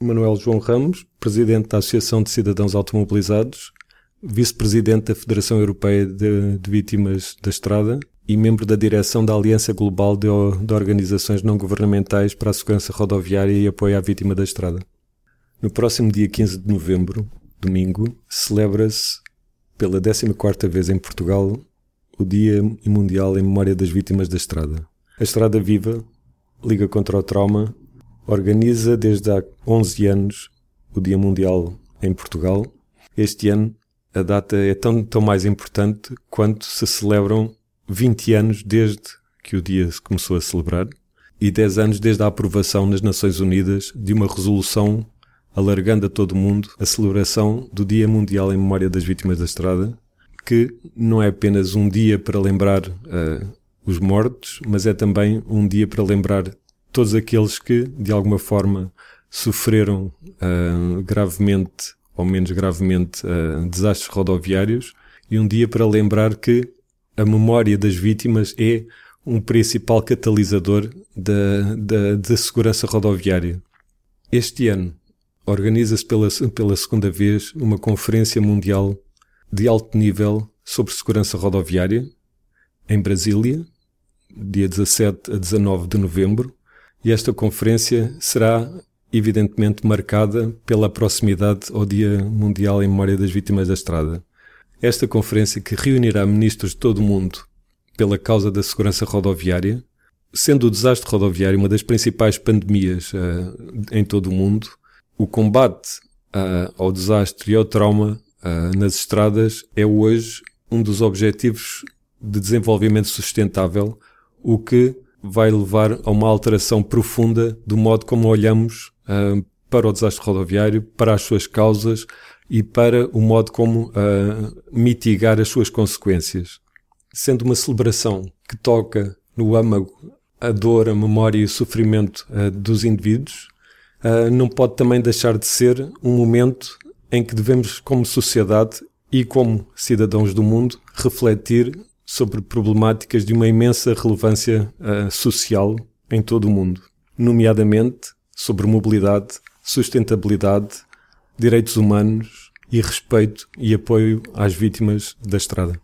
Manuel João Ramos, Presidente da Associação de Cidadãos Automobilizados, Vice-Presidente da Federação Europeia de, de, Vítimas da Estrada e membro da direção da Aliança Global de, de Organizações Não Governamentais para a Segurança Rodoviária e Apoio à Vítima da Estrada. No próximo dia 15 de novembro, domingo, celebra-se pela 14ª vez em Portugal o Dia Mundial em Memória das Vítimas da Estrada. A Estrada Viva, Liga contra o Trauma, organiza desde há 11 anos o Dia Mundial em Portugal. Este ano a data é tão, tão mais importante quanto se celebram 20 anos desde que o dia se começou a celebrar e 10 anos desde a aprovação nas Nações Unidas de uma resolução alargando a todo o mundo a celebração do Dia Mundial em Memória das Vítimas da Estrada, que não é apenas um dia para lembrar uh, os mortos, mas é também um dia para lembrar todos aqueles que, de alguma forma, sofreram uh, gravemente ou menos gravemente uh, desastres rodoviários e um dia para lembrar que a memória das vítimas é um principal catalisador da, da, da segurança rodoviária. Este ano organiza-se pela, pela segunda vez uma conferência mundial de alto nível sobre segurança rodoviária em Brasília, dia 17 a 19 de novembro, e esta conferência será evidentemente marcada pela proximidade ao Dia Mundial em Memória das Vítimas da Estrada. Esta conferência, que reunirá ministros de todo o mundo pela causa da segurança rodoviária, sendo o desastre rodoviário uma das principais pandemias uh, em todo o mundo, o combate uh, ao desastre e ao trauma uh, nas estradas é hoje um dos objetivos de desenvolvimento sustentável, o que vai levar a uma alteração profunda do modo como olhamos uh, para o desastre rodoviário, para as suas causas e para o modo como uh, mitigar as suas consequências. Sendo uma celebração que toca no âmago a dor, a memória e o sofrimento uh, dos indivíduos, não pode também deixar de ser um momento em que devemos, como sociedade e como cidadãos do mundo, refletir sobre problemáticas de uma imensa relevância uh, social em todo o mundo, nomeadamente sobre mobilidade, sustentabilidade, direitos humanos e respeito e apoio às vítimas da estrada.